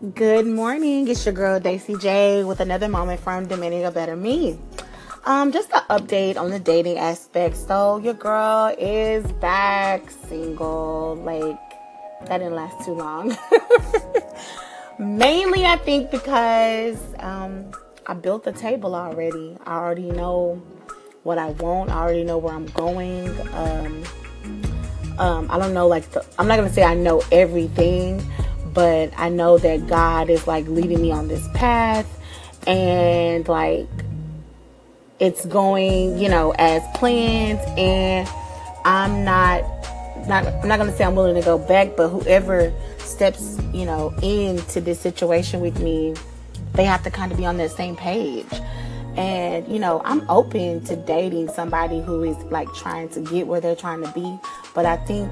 Good morning. It's your girl Daisy J with another moment from Demanding a Better Me. Um, just an update on the dating aspect. So your girl is back single. Like that didn't last too long. Mainly, I think because um, I built the table already. I already know what I want. I already know where I'm going. Um, um, I don't know, like the, I'm not gonna say I know everything, but I know that God is like leading me on this path. And like it's going, you know, as planned. And I'm not not I'm not going to say I'm willing to go back, but whoever steps, you know, into this situation with me, they have to kind of be on that same page. And, you know, I'm open to dating somebody who is like trying to get where they're trying to be, but I think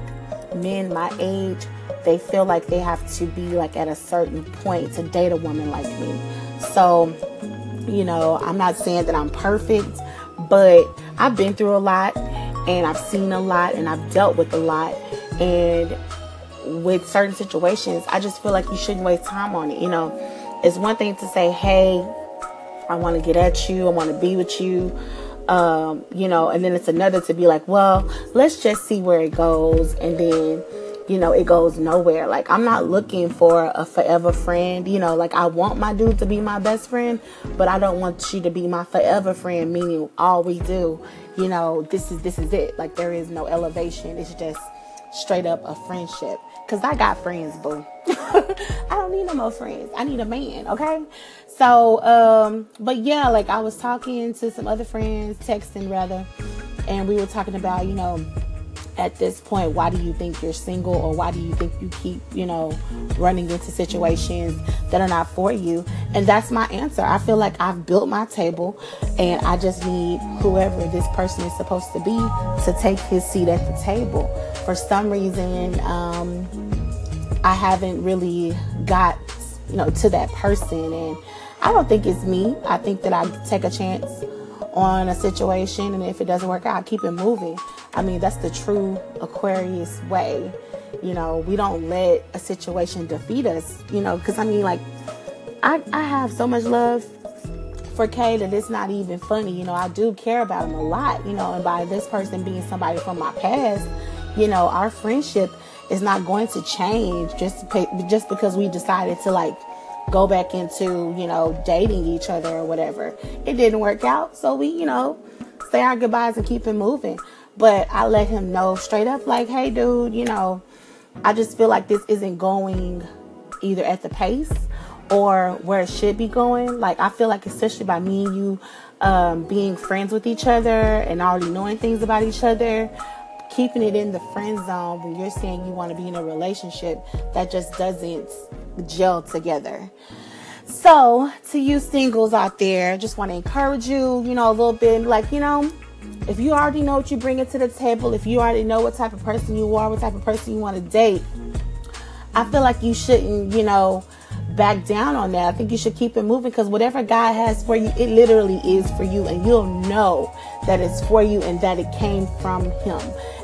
men my age they feel like they have to be like at a certain point to date a woman like me. So, you know, I'm not saying that I'm perfect, but I've been through a lot and I've seen a lot and I've dealt with a lot. And with certain situations, I just feel like you shouldn't waste time on it. You know, it's one thing to say, hey, I want to get at you, I want to be with you. Um, you know, and then it's another to be like, well, let's just see where it goes. And then you know, it goes nowhere. Like, I'm not looking for a forever friend. You know, like, I want my dude to be my best friend, but I don't want you to be my forever friend, meaning all we do, you know, this is, this is it. Like, there is no elevation. It's just straight up a friendship. Cause I got friends, boo. I don't need no more friends. I need a man, okay? So, um, but yeah, like I was talking to some other friends, texting rather, and we were talking about, you know, at this point why do you think you're single or why do you think you keep you know running into situations that are not for you? And that's my answer. I feel like i've built my table and i just need whoever this person is supposed to be to take his seat at the table. For some reason um, i haven't really got you know to that person. And i don't think it's me. I think that i take a chance on a situation and if it doesn't work out keep it moving I mean, that's the true Aquarius way. You know, we don't let a situation defeat us, you know, because I mean, like, I, I have so much love for Kay that it's not even funny. You know, I do care about him a lot, you know, and by this person being somebody from my past, you know, our friendship is not going to change just just because we decided to like go back into, you know, dating each other or whatever. It didn't work out, so we, you know, say our goodbyes and keep it moving. But I let him know straight up, like, hey, dude, you know, I just feel like this isn't going either at the pace or where it should be going. Like, I feel like, especially by me and you um, being friends with each other and already knowing things about each other, keeping it in the friend zone when you're saying you want to be in a relationship that just doesn't gel together. So, to you singles out there, just want to encourage you, you know, a little bit like, you know, if you already know what you bring to the table, if you already know what type of person you are, what type of person you want to date, I feel like you shouldn't, you know, back down on that. I think you should keep it moving because whatever God has for you, it literally is for you, and you'll know that it's for you and that it came from Him.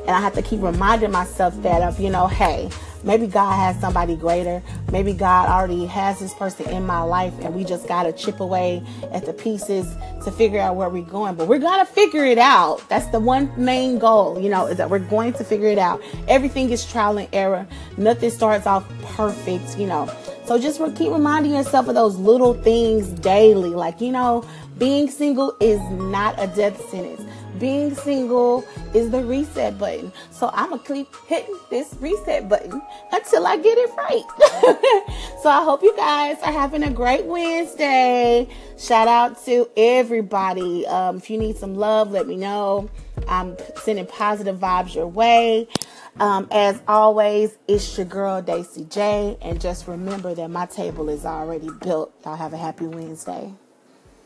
And I have to keep reminding myself that of, you know, hey, Maybe God has somebody greater. Maybe God already has this person in my life and we just got to chip away at the pieces to figure out where we're going. But we're going to figure it out. That's the one main goal, you know, is that we're going to figure it out. Everything is trial and error. Nothing starts off perfect, you know. So just keep reminding yourself of those little things daily. Like, you know, being single is not a death sentence being single is the reset button. So I'm gonna keep hitting this reset button until I get it right. so I hope you guys are having a great Wednesday. Shout out to everybody. Um, if you need some love, let me know. I'm sending positive vibes your way. Um, as always, it's your girl Daisy J, and just remember that my table is already built. Y'all have a happy Wednesday.